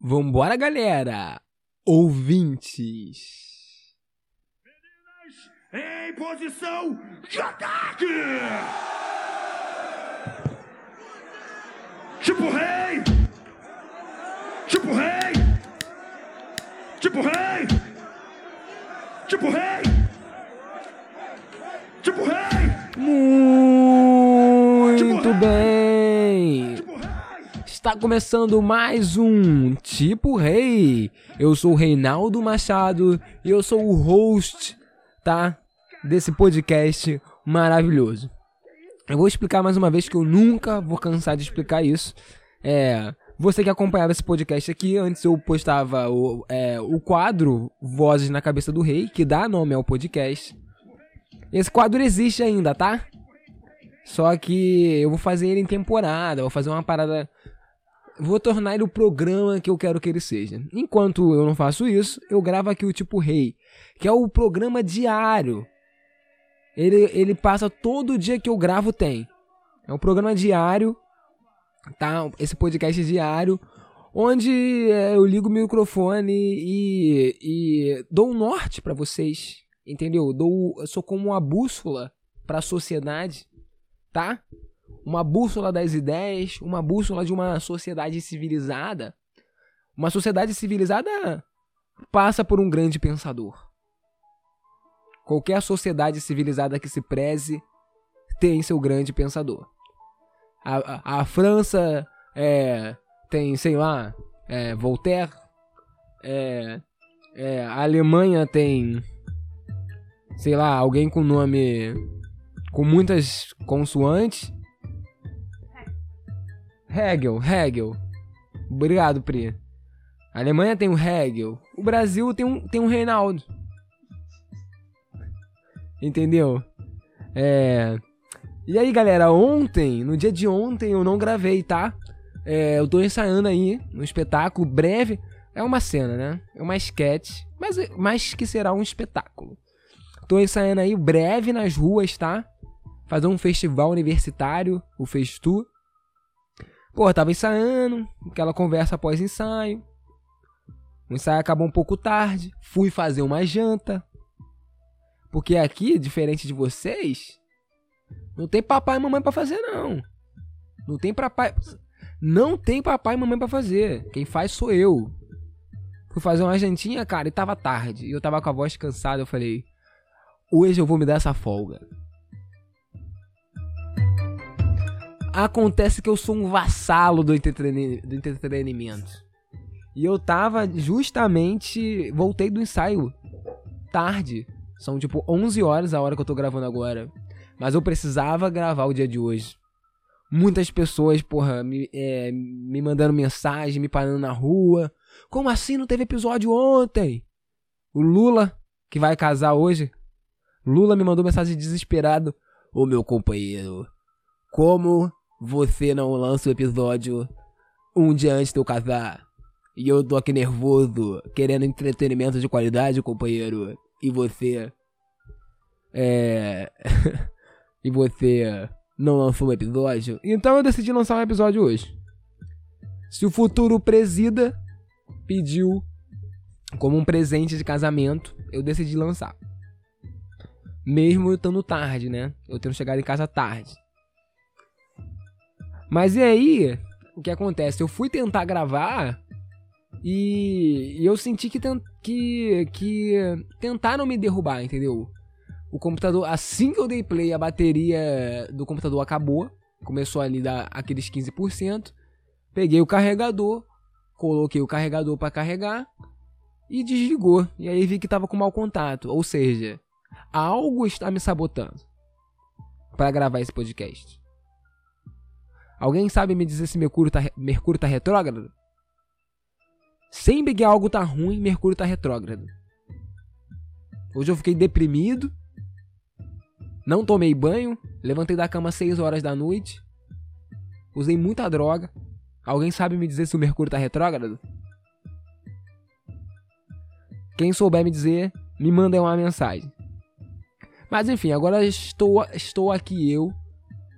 Vambora, galera! Ouvintes! Em posição de ataque! Tipo rei! Tipo rei! Tipo rei! Tipo rei! Tipo rei! Muito bem! Está começando mais um Tipo Rei. Eu sou o Reinaldo Machado e eu sou o host, tá? Desse podcast maravilhoso. Eu vou explicar mais uma vez que eu nunca vou cansar de explicar isso. É, você que acompanhava esse podcast aqui, antes eu postava o, é, o quadro Vozes na Cabeça do Rei, que dá nome ao podcast. Esse quadro existe ainda, tá? Só que eu vou fazer ele em temporada, vou fazer uma parada. Vou tornar ele o programa que eu quero que ele seja. Enquanto eu não faço isso, eu gravo aqui o Tipo Rei, que é o programa diário. Ele, ele passa todo dia que eu gravo, tem. É um programa diário, tá? Esse podcast diário, onde é, eu ligo o microfone e, e dou um norte pra vocês, entendeu? Dou, eu sou como uma bússola pra sociedade, tá? Uma bússola das ideias, uma bússola de uma sociedade civilizada. Uma sociedade civilizada passa por um grande pensador. Qualquer sociedade civilizada que se preze tem seu grande pensador. A, a, a França é, tem, sei lá, é, Voltaire. É, é, a Alemanha tem, sei lá, alguém com nome com muitas consoantes. Hegel, Hegel. Obrigado, Pri. A Alemanha tem um Hegel. O Brasil tem um, tem um Reinaldo. Entendeu? É. E aí, galera, ontem, no dia de ontem, eu não gravei, tá? É, eu tô ensaiando aí um espetáculo breve. É uma cena, né? É uma sketch, mas, mas que será um espetáculo. Tô ensaiando aí breve nas ruas, tá? Fazer um festival universitário, o Festu. Pô, tava ensaiando, aquela conversa após ensaio. O ensaio acabou um pouco tarde. Fui fazer uma janta. Porque aqui, diferente de vocês, não tem papai e mamãe pra fazer, não. Não tem papai. Não tem papai e mamãe pra fazer. Quem faz sou eu. Fui fazer uma jantinha, cara, e tava tarde. E eu tava com a voz cansada. Eu falei: Hoje eu vou me dar essa folga. Acontece que eu sou um vassalo do, entreten... do entretenimento. E eu tava justamente. Voltei do ensaio tarde. São tipo 11 horas a hora que eu tô gravando agora. Mas eu precisava gravar o dia de hoje. Muitas pessoas, porra, me, é, me mandando mensagem, me parando na rua. Como assim não teve episódio ontem? O Lula, que vai casar hoje. Lula me mandou mensagem desesperado. Ô meu companheiro, como você não lança o episódio um dia antes de eu casar? E eu tô aqui nervoso, querendo entretenimento de qualidade, companheiro. E você. É. e você não lançou um episódio? Então eu decidi lançar um episódio hoje. Se o futuro presida pediu como um presente de casamento, eu decidi lançar. Mesmo eu estando tarde, né? Eu tendo chegado em casa tarde. Mas e aí, o que acontece? Eu fui tentar gravar e, eu senti que, ten, que, que tentaram me derrubar, entendeu? O computador, assim que eu dei play, a bateria do computador acabou. Começou ali dar aqueles 15%. Peguei o carregador, coloquei o carregador para carregar e desligou. E aí vi que tava com mau contato. Ou seja, algo está me sabotando para gravar esse podcast. Alguém sabe me dizer se Mercúrio tá, Mercúrio tá retrógrado? Sempre que algo tá ruim, Mercúrio tá retrógrado. Hoje eu fiquei deprimido. Não tomei banho. Levantei da cama às 6 horas da noite. Usei muita droga. Alguém sabe me dizer se o Mercúrio tá retrógrado? Quem souber me dizer, me manda uma mensagem. Mas enfim, agora estou, estou aqui eu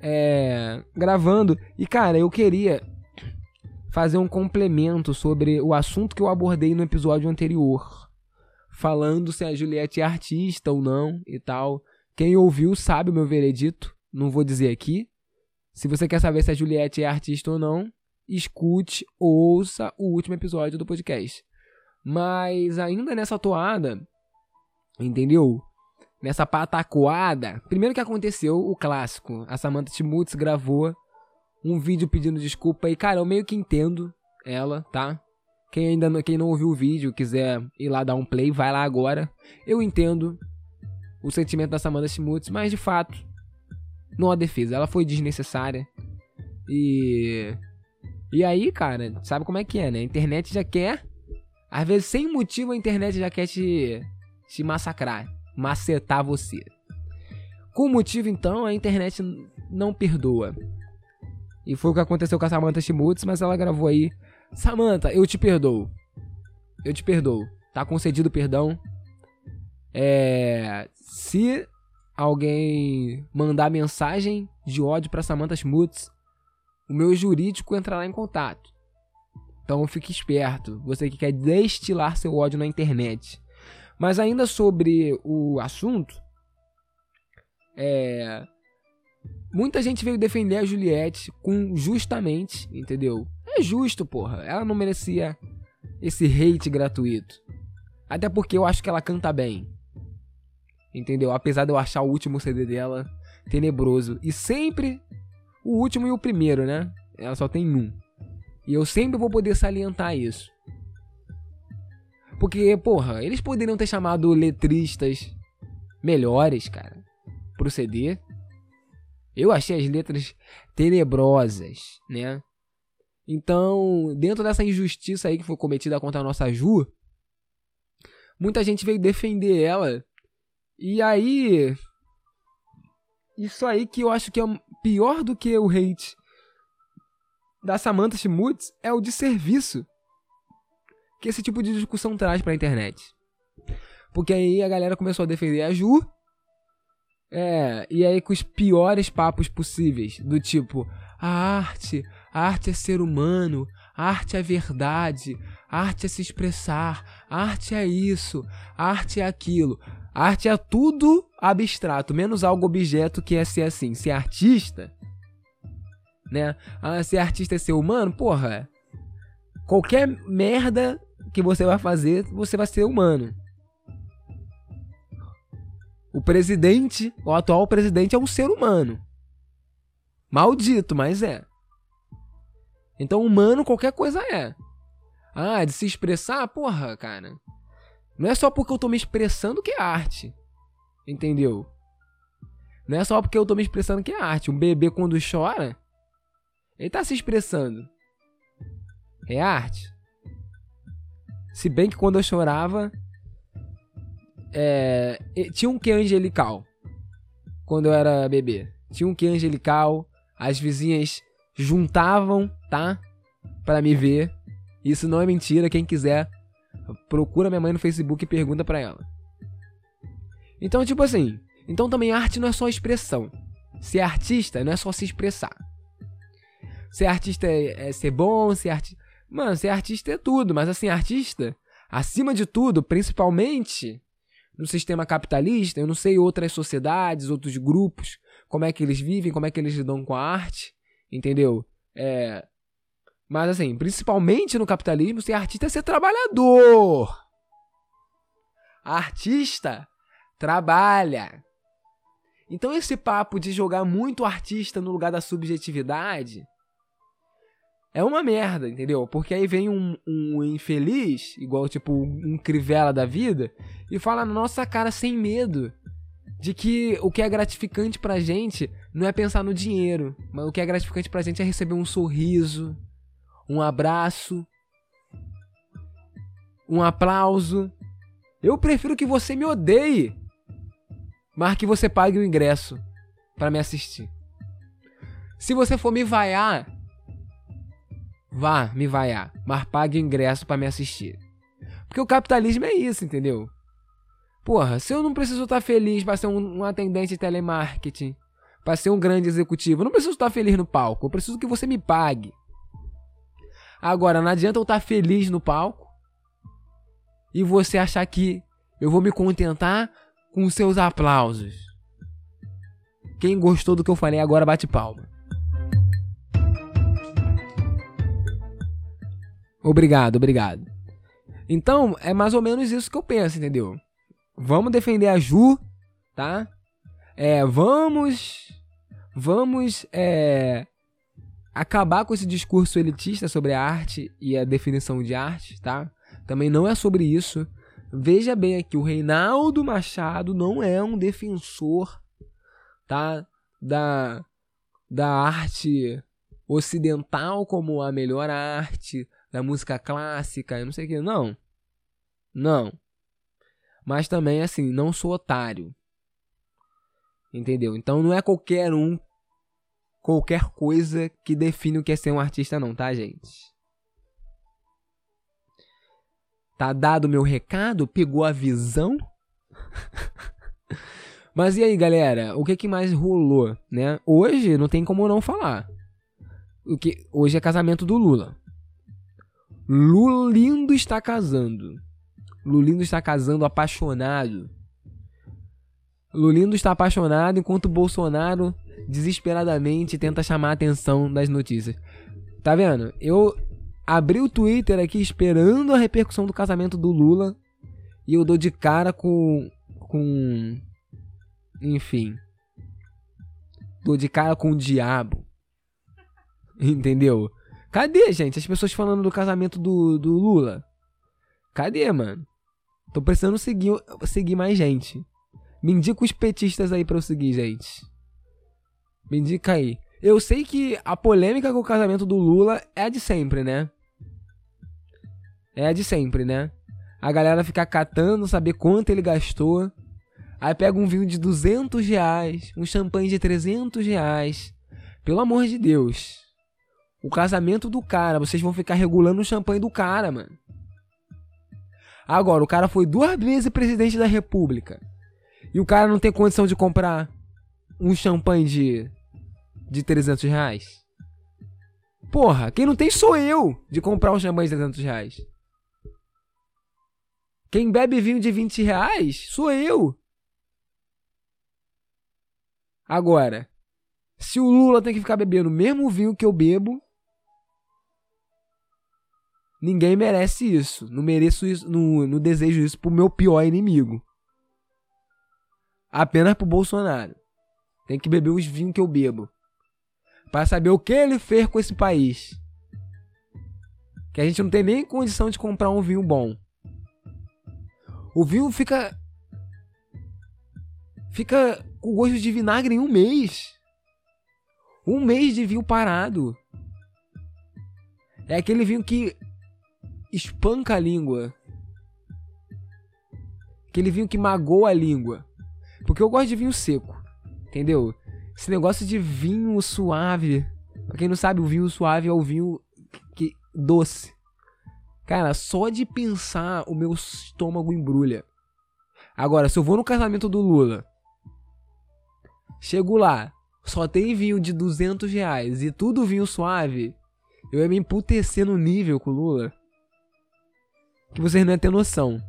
é, gravando. E cara, eu queria fazer um complemento sobre o assunto que eu abordei no episódio anterior, falando se a Juliette é artista ou não e tal. Quem ouviu sabe o meu veredito, não vou dizer aqui. Se você quer saber se a Juliette é artista ou não, escute, ouça o último episódio do podcast. Mas ainda nessa toada, entendeu? Nessa patacoada, primeiro que aconteceu o clássico. A Samantha Schmutz gravou um vídeo pedindo desculpa e, cara, eu meio que entendo ela, tá? Quem ainda não, quem não ouviu o vídeo, quiser ir lá dar um play, vai lá agora. Eu entendo o sentimento da Samantha Schmutz, mas de fato, não há defesa. Ela foi desnecessária. E. E aí, cara, sabe como é que é, né? A internet já quer. Às vezes, sem motivo, a internet já quer te, te massacrar, macetar você. Com motivo, então, a internet não perdoa. E foi o que aconteceu com a Samantha Schmutz, mas ela gravou aí. Samantha, eu te perdoo. Eu te perdoo. Tá concedido perdão. É. Se alguém mandar mensagem de ódio pra Samantha Schmutz, o meu jurídico entrará em contato. Então fique esperto, você que quer destilar seu ódio na internet. Mas ainda sobre o assunto, é, Muita gente veio defender a Juliette com justamente, entendeu? É justo, porra. Ela não merecia esse hate gratuito. Até porque eu acho que ela canta bem. Entendeu? Apesar de eu achar o último CD dela tenebroso. E sempre o último e o primeiro, né? Ela só tem um. E eu sempre vou poder salientar isso. Porque, porra, eles poderiam ter chamado letristas melhores, cara, pro CD. Eu achei as letras tenebrosas, né? Então, dentro dessa injustiça aí que foi cometida contra a nossa Ju, muita gente veio defender ela. E aí. Isso aí que eu acho que é pior do que o hate da Samantha Schmutz é o de serviço que esse tipo de discussão traz pra internet. Porque aí a galera começou a defender a Ju é, e aí com os piores papos possíveis, do tipo, a arte, a arte é ser humano, a arte é verdade, a arte é se expressar, a arte é isso, a arte é aquilo. A arte é tudo abstrato, menos algo objeto que é ser assim, ser artista, né? Ah, ser artista é ser humano, porra. Qualquer merda que você vai fazer, você vai ser humano. O presidente, o atual presidente, é um ser humano. Maldito, mas é. Então, humano, qualquer coisa é. Ah, de se expressar, porra, cara. Não é só porque eu tô me expressando que é arte. Entendeu? Não é só porque eu tô me expressando que é arte. Um bebê, quando chora, ele tá se expressando. É arte. Se bem que quando eu chorava, é, tinha um que angelical quando eu era bebê. Tinha um que angelical. As vizinhas juntavam, tá? Para me ver. Isso não é mentira. Quem quiser, procura minha mãe no Facebook e pergunta pra ela. Então, tipo assim. Então também arte não é só expressão. Ser artista não é só se expressar. Ser artista é, é ser bom, ser artista. Mano, ser artista é tudo, mas assim, artista, acima de tudo, principalmente, no sistema capitalista, eu não sei outras sociedades, outros grupos, como é que eles vivem, como é que eles lidam com a arte, entendeu? É... Mas assim, principalmente no capitalismo, ser artista é ser trabalhador. Artista trabalha. Então esse papo de jogar muito artista no lugar da subjetividade é uma merda, entendeu? Porque aí vem um, um infeliz, igual tipo um crivela da vida, e fala na nossa cara sem medo de que o que é gratificante pra gente não é pensar no dinheiro, mas o que é gratificante pra gente é receber um sorriso, um abraço, um aplauso. Eu prefiro que você me odeie, mas que você pague o ingresso para me assistir. Se você for me vaiar, Vá me vaiar, mas pague ingresso para me assistir. Porque o capitalismo é isso, entendeu? Porra, se eu não preciso estar feliz para ser um, um atendente de telemarketing, para ser um grande executivo, eu não preciso estar feliz no palco, eu preciso que você me pague. Agora, não adianta eu estar feliz no palco e você achar que eu vou me contentar com seus aplausos. Quem gostou do que eu falei agora bate palma. Obrigado, obrigado. Então, é mais ou menos isso que eu penso, entendeu? Vamos defender a Ju, tá? É, vamos. Vamos é, acabar com esse discurso elitista sobre a arte e a definição de arte, tá? Também não é sobre isso. Veja bem aqui, o Reinaldo Machado não é um defensor, tá? Da, da arte ocidental como a melhor arte, da música clássica, eu não sei o que. Não. Não. Mas também, assim, não sou otário. Entendeu? Então não é qualquer um, qualquer coisa que define o que é ser um artista, não, tá, gente? Tá dado o meu recado? Pegou a visão? Mas e aí, galera? O que, que mais rolou, né? Hoje não tem como não falar. O que hoje é casamento do Lula. Lulindo está casando. Lulindo está casando apaixonado. Lulindo está apaixonado enquanto Bolsonaro desesperadamente tenta chamar a atenção das notícias. Tá vendo? Eu abri o Twitter aqui esperando a repercussão do casamento do Lula e eu dou de cara com com enfim, dou de cara com o diabo. Entendeu? Cadê, gente? As pessoas falando do casamento do, do Lula. Cadê, mano? Tô precisando seguir, seguir mais gente. Me indica os petistas aí pra eu seguir, gente. Me indica aí. Eu sei que a polêmica com o casamento do Lula é a de sempre, né? É a de sempre, né? A galera fica catando, saber quanto ele gastou. Aí pega um vinho de 200 reais, um champanhe de 300 reais. Pelo amor de Deus. O casamento do cara, vocês vão ficar regulando o champanhe do cara, mano. Agora, o cara foi duas vezes presidente da república. E o cara não tem condição de comprar um champanhe de, de 300 reais. Porra, quem não tem sou eu de comprar um champanhe de 300 reais. Quem bebe vinho de 20 reais sou eu. Agora, se o Lula tem que ficar bebendo o mesmo vinho que eu bebo, Ninguém merece isso. Não mereço isso. Não, não desejo isso pro meu pior inimigo. Apenas pro Bolsonaro. Tem que beber os vinhos que eu bebo. Para saber o que ele fez com esse país. Que a gente não tem nem condição de comprar um vinho bom. O vinho fica. Fica com gosto de vinagre em um mês. Um mês de vinho parado. É aquele vinho que espanca a língua. Aquele vinho que magoa a língua. Porque eu gosto de vinho seco. Entendeu? Esse negócio de vinho suave. Pra quem não sabe, o vinho suave é o vinho que doce. Cara, só de pensar o meu estômago embrulha. Agora, se eu vou no casamento do Lula, chego lá, só tem vinho de 200 reais e tudo vinho suave, eu ia me emputecer no nível com o Lula que vocês não ter noção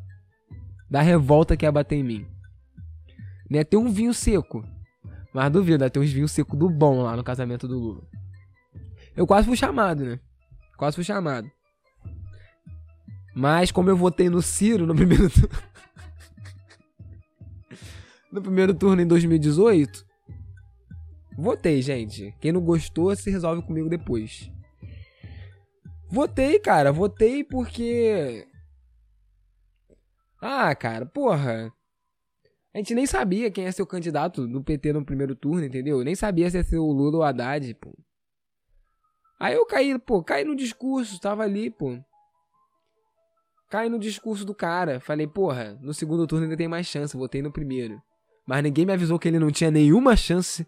da revolta que ia bater em mim. Não ia ter um vinho seco. Mas duvido, ia ter uns vinhos secos do bom lá no casamento do Lula. Eu quase fui chamado, né? Quase fui chamado. Mas como eu votei no Ciro no primeiro turno. no primeiro turno em 2018. Votei, gente. Quem não gostou se resolve comigo depois. Votei, cara. Votei porque ah, cara, porra. A gente nem sabia quem ia ser o candidato do PT no primeiro turno, entendeu? Eu nem sabia se ia ser o Lula ou o Haddad, pô. Aí eu caí, pô, caí no discurso, tava ali, pô. Caí no discurso do cara. Falei, porra, no segundo turno ainda tem mais chance, votei no primeiro. Mas ninguém me avisou que ele não tinha nenhuma chance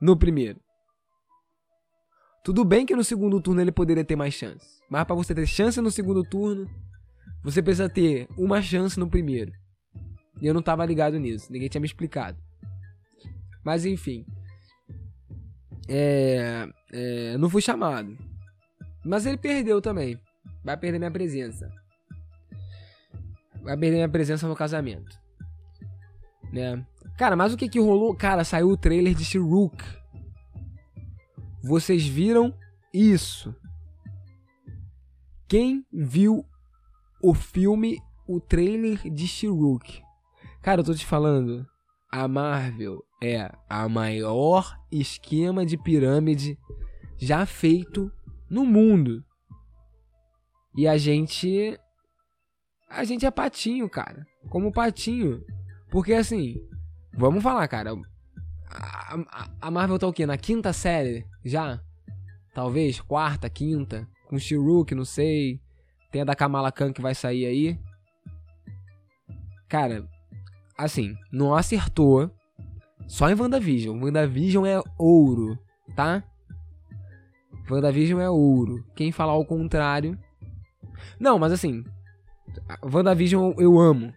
no primeiro. Tudo bem que no segundo turno ele poderia ter mais chance. Mas para você ter chance no segundo turno, você precisa ter uma chance no primeiro. E eu não tava ligado nisso, ninguém tinha me explicado. Mas enfim. É, é, não fui chamado. Mas ele perdeu também. Vai perder minha presença. Vai perder minha presença no casamento. Né? Cara, mas o que que rolou? Cara, saiu o trailer de She-Hulk. Vocês viram isso? Quem viu o filme, o trailer de She-Hulk? Cara, eu tô te falando, a Marvel é a maior esquema de pirâmide já feito no mundo. E a gente. A gente é patinho, cara. Como patinho. Porque assim. Vamos falar, cara. A, Marvel tá o quê? Na quinta série? Já? Talvez? Quarta, quinta? Com She-Hulk, não sei. Tem a da Kamala Khan que vai sair aí. Cara, assim, não acertou. Só em WandaVision. WandaVision é ouro, tá? WandaVision é ouro. Quem falar o contrário. Não, mas assim. WandaVision eu amo.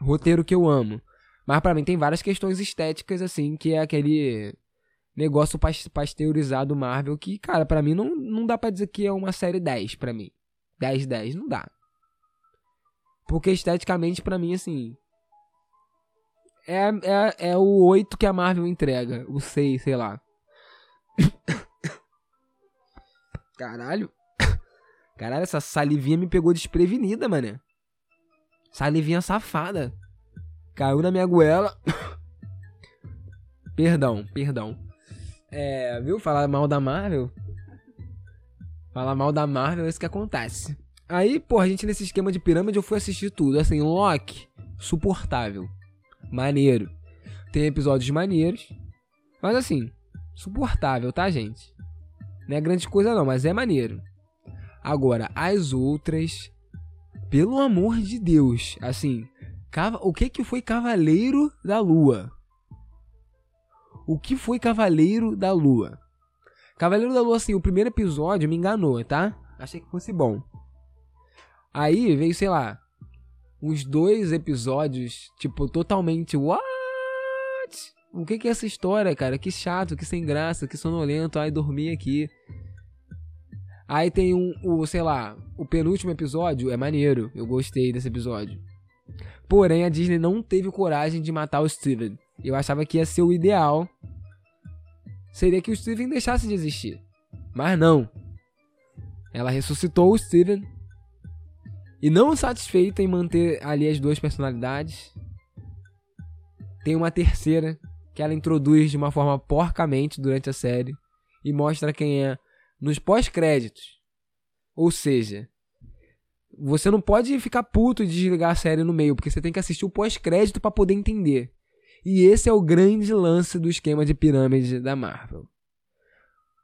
Roteiro que eu amo. Mas para mim tem várias questões estéticas, assim, que é aquele negócio pasteurizado Marvel que, cara, para mim não, não dá pra dizer que é uma série 10 para mim. 10, 10, não dá. Porque esteticamente, para mim, assim. É, é, é o 8 que a Marvel entrega. O 6, sei lá. Caralho. Caralho, essa salivinha me pegou desprevenida, mané. Salivinha safada. Caiu na minha goela. perdão, perdão. É, viu? Falar mal da Marvel. Falar mal da Marvel é isso que acontece. Aí, pô, a gente nesse esquema de pirâmide eu fui assistir tudo. Assim, Loki, suportável. Maneiro. Tem episódios maneiros. Mas assim, suportável, tá, gente? Não é grande coisa não, mas é maneiro. Agora, as outras, pelo amor de Deus, assim, o que que foi Cavaleiro da Lua? O que foi Cavaleiro da Lua? Cavaleiro da Lua, assim, o primeiro episódio me enganou, tá? Achei que fosse bom. Aí veio, sei lá, uns dois episódios, tipo, totalmente. What? O que, que é essa história, cara? Que chato, que sem graça, que sonolento. Ai, dormi aqui. Aí tem um, o, sei lá, o penúltimo episódio é maneiro. Eu gostei desse episódio. Porém, a Disney não teve coragem de matar o Steven. Eu achava que ia ser o ideal. Seria que o Steven deixasse de existir. Mas não. Ela ressuscitou o Steven. E não satisfeita em manter ali as duas personalidades, tem uma terceira que ela introduz de uma forma porcamente durante a série e mostra quem é nos pós-créditos. Ou seja, você não pode ficar puto e desligar a série no meio, porque você tem que assistir o pós-crédito para poder entender. E esse é o grande lance do esquema de pirâmide da Marvel.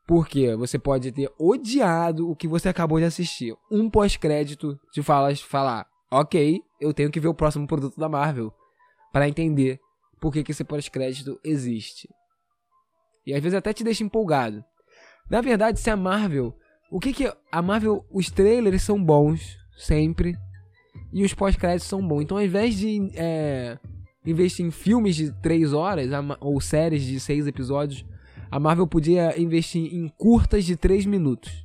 Porque você pode ter odiado o que você acabou de assistir. Um pós-crédito te fala, falar, ok, eu tenho que ver o próximo produto da Marvel para entender por que, que esse pós-crédito existe. E às vezes até te deixa empolgado. Na verdade, se a Marvel. O que que. A Marvel. Os trailers são bons, sempre. E os pós-créditos são bons. Então, ao invés de é, investir em filmes de 3 horas, ou séries de 6 episódios, a Marvel podia investir em curtas de 3 minutos.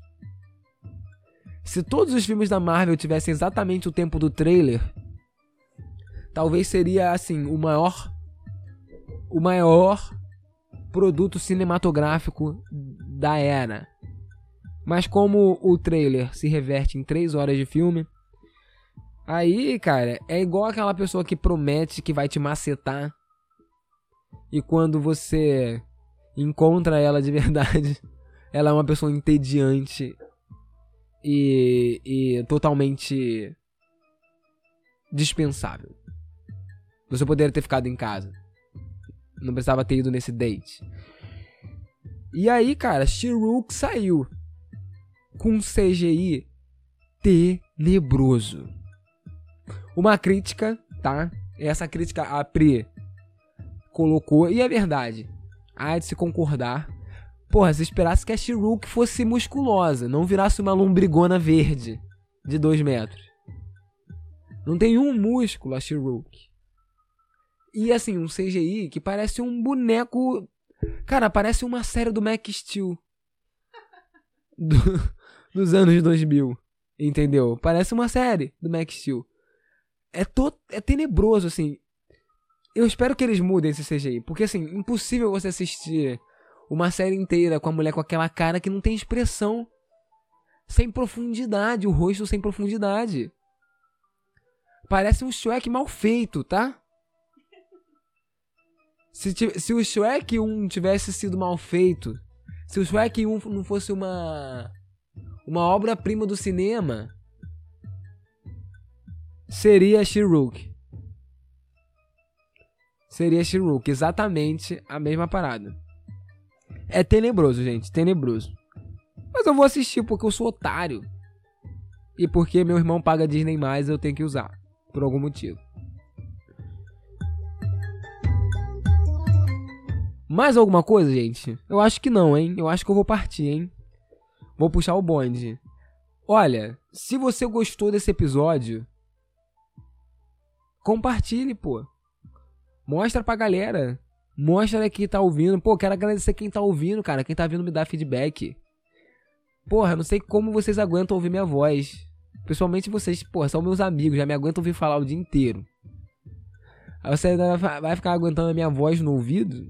Se todos os filmes da Marvel tivessem exatamente o tempo do trailer, talvez seria assim o maior o maior produto cinematográfico da era. Mas como o trailer se reverte em 3 horas de filme, aí, cara, é igual aquela pessoa que promete que vai te macetar e quando você encontra ela de verdade, ela é uma pessoa entediante e, e totalmente dispensável. Você poderia ter ficado em casa. Não precisava ter ido nesse date. E aí, cara, Shiruk saiu com um CGI tenebroso. Uma crítica, tá? Essa crítica a Pri colocou, e é verdade, há de se concordar. Porra, se esperasse que a Shiruk fosse musculosa, não virasse uma lombrigona verde de 2 metros. Não tem um músculo a Shiruk. E assim, um CGI que parece um boneco. Cara, parece uma série do Mac Steel. Do, dos anos 2000. Entendeu? Parece uma série do Max Steel. É, to é tenebroso, assim. Eu espero que eles mudem esse CGI. Porque, assim, impossível você assistir uma série inteira com a mulher com aquela cara que não tem expressão. Sem profundidade, o rosto sem profundidade. Parece um Shrek mal feito, tá? Se, se o Shrek 1 tivesse sido mal feito, se o Shrek 1 não fosse uma uma obra-prima do cinema, seria She-Hulk. Seria She-Hulk, exatamente a mesma parada. É tenebroso, gente, tenebroso. Mas eu vou assistir porque eu sou otário. E porque meu irmão paga Disney mais, eu tenho que usar. Por algum motivo. Mais alguma coisa, gente? Eu acho que não, hein? Eu acho que eu vou partir, hein? Vou puxar o bonde. Olha, se você gostou desse episódio, compartilhe, pô. Mostra pra galera. Mostra quem tá ouvindo. Pô, quero agradecer quem tá ouvindo, cara. Quem tá vindo me dar feedback. Porra, não sei como vocês aguentam ouvir minha voz. Principalmente vocês, porra, são meus amigos, já me aguentam ouvir falar o dia inteiro. Aí você vai ficar aguentando a minha voz no ouvido?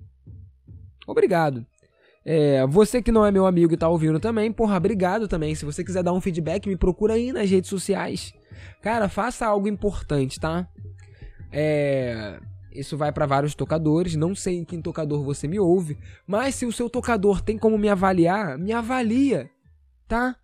Obrigado. É, você que não é meu amigo e tá ouvindo também, porra, obrigado também. Se você quiser dar um feedback, me procura aí nas redes sociais. Cara, faça algo importante, tá? É, isso vai para vários tocadores. Não sei em que tocador você me ouve, mas se o seu tocador tem como me avaliar, me avalia, tá?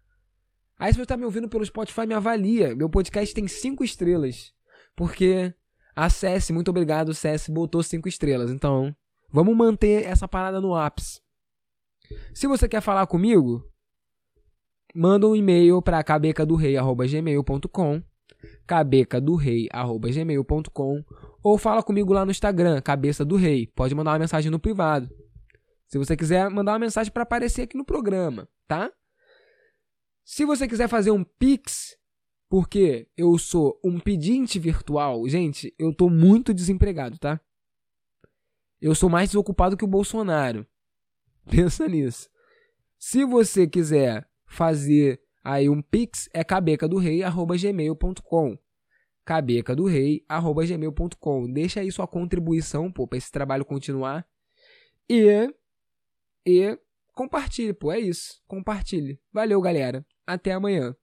Aí se você tá me ouvindo pelo Spotify, me avalia. Meu podcast tem 5 estrelas. Porque acesse, muito obrigado, CS botou 5 estrelas. Então, vamos manter essa parada no ápice. Se você quer falar comigo, manda um e-mail para cabecadorei@gmail.com, cabecadorei@gmail.com ou fala comigo lá no Instagram, cabeça do rei. Pode mandar uma mensagem no privado. Se você quiser mandar uma mensagem para aparecer aqui no programa, tá? Se você quiser fazer um Pix, porque eu sou um pedinte virtual, gente, eu tô muito desempregado, tá? Eu sou mais desocupado que o Bolsonaro. Pensa nisso. Se você quiser fazer aí um pix, é cabecadorei@gmail.com. cabecadorei@gmail.com. Deixa aí sua contribuição, pô, para esse trabalho continuar. E e compartilhe, pô, é isso. Compartilhe. Valeu, galera. Até amanhã.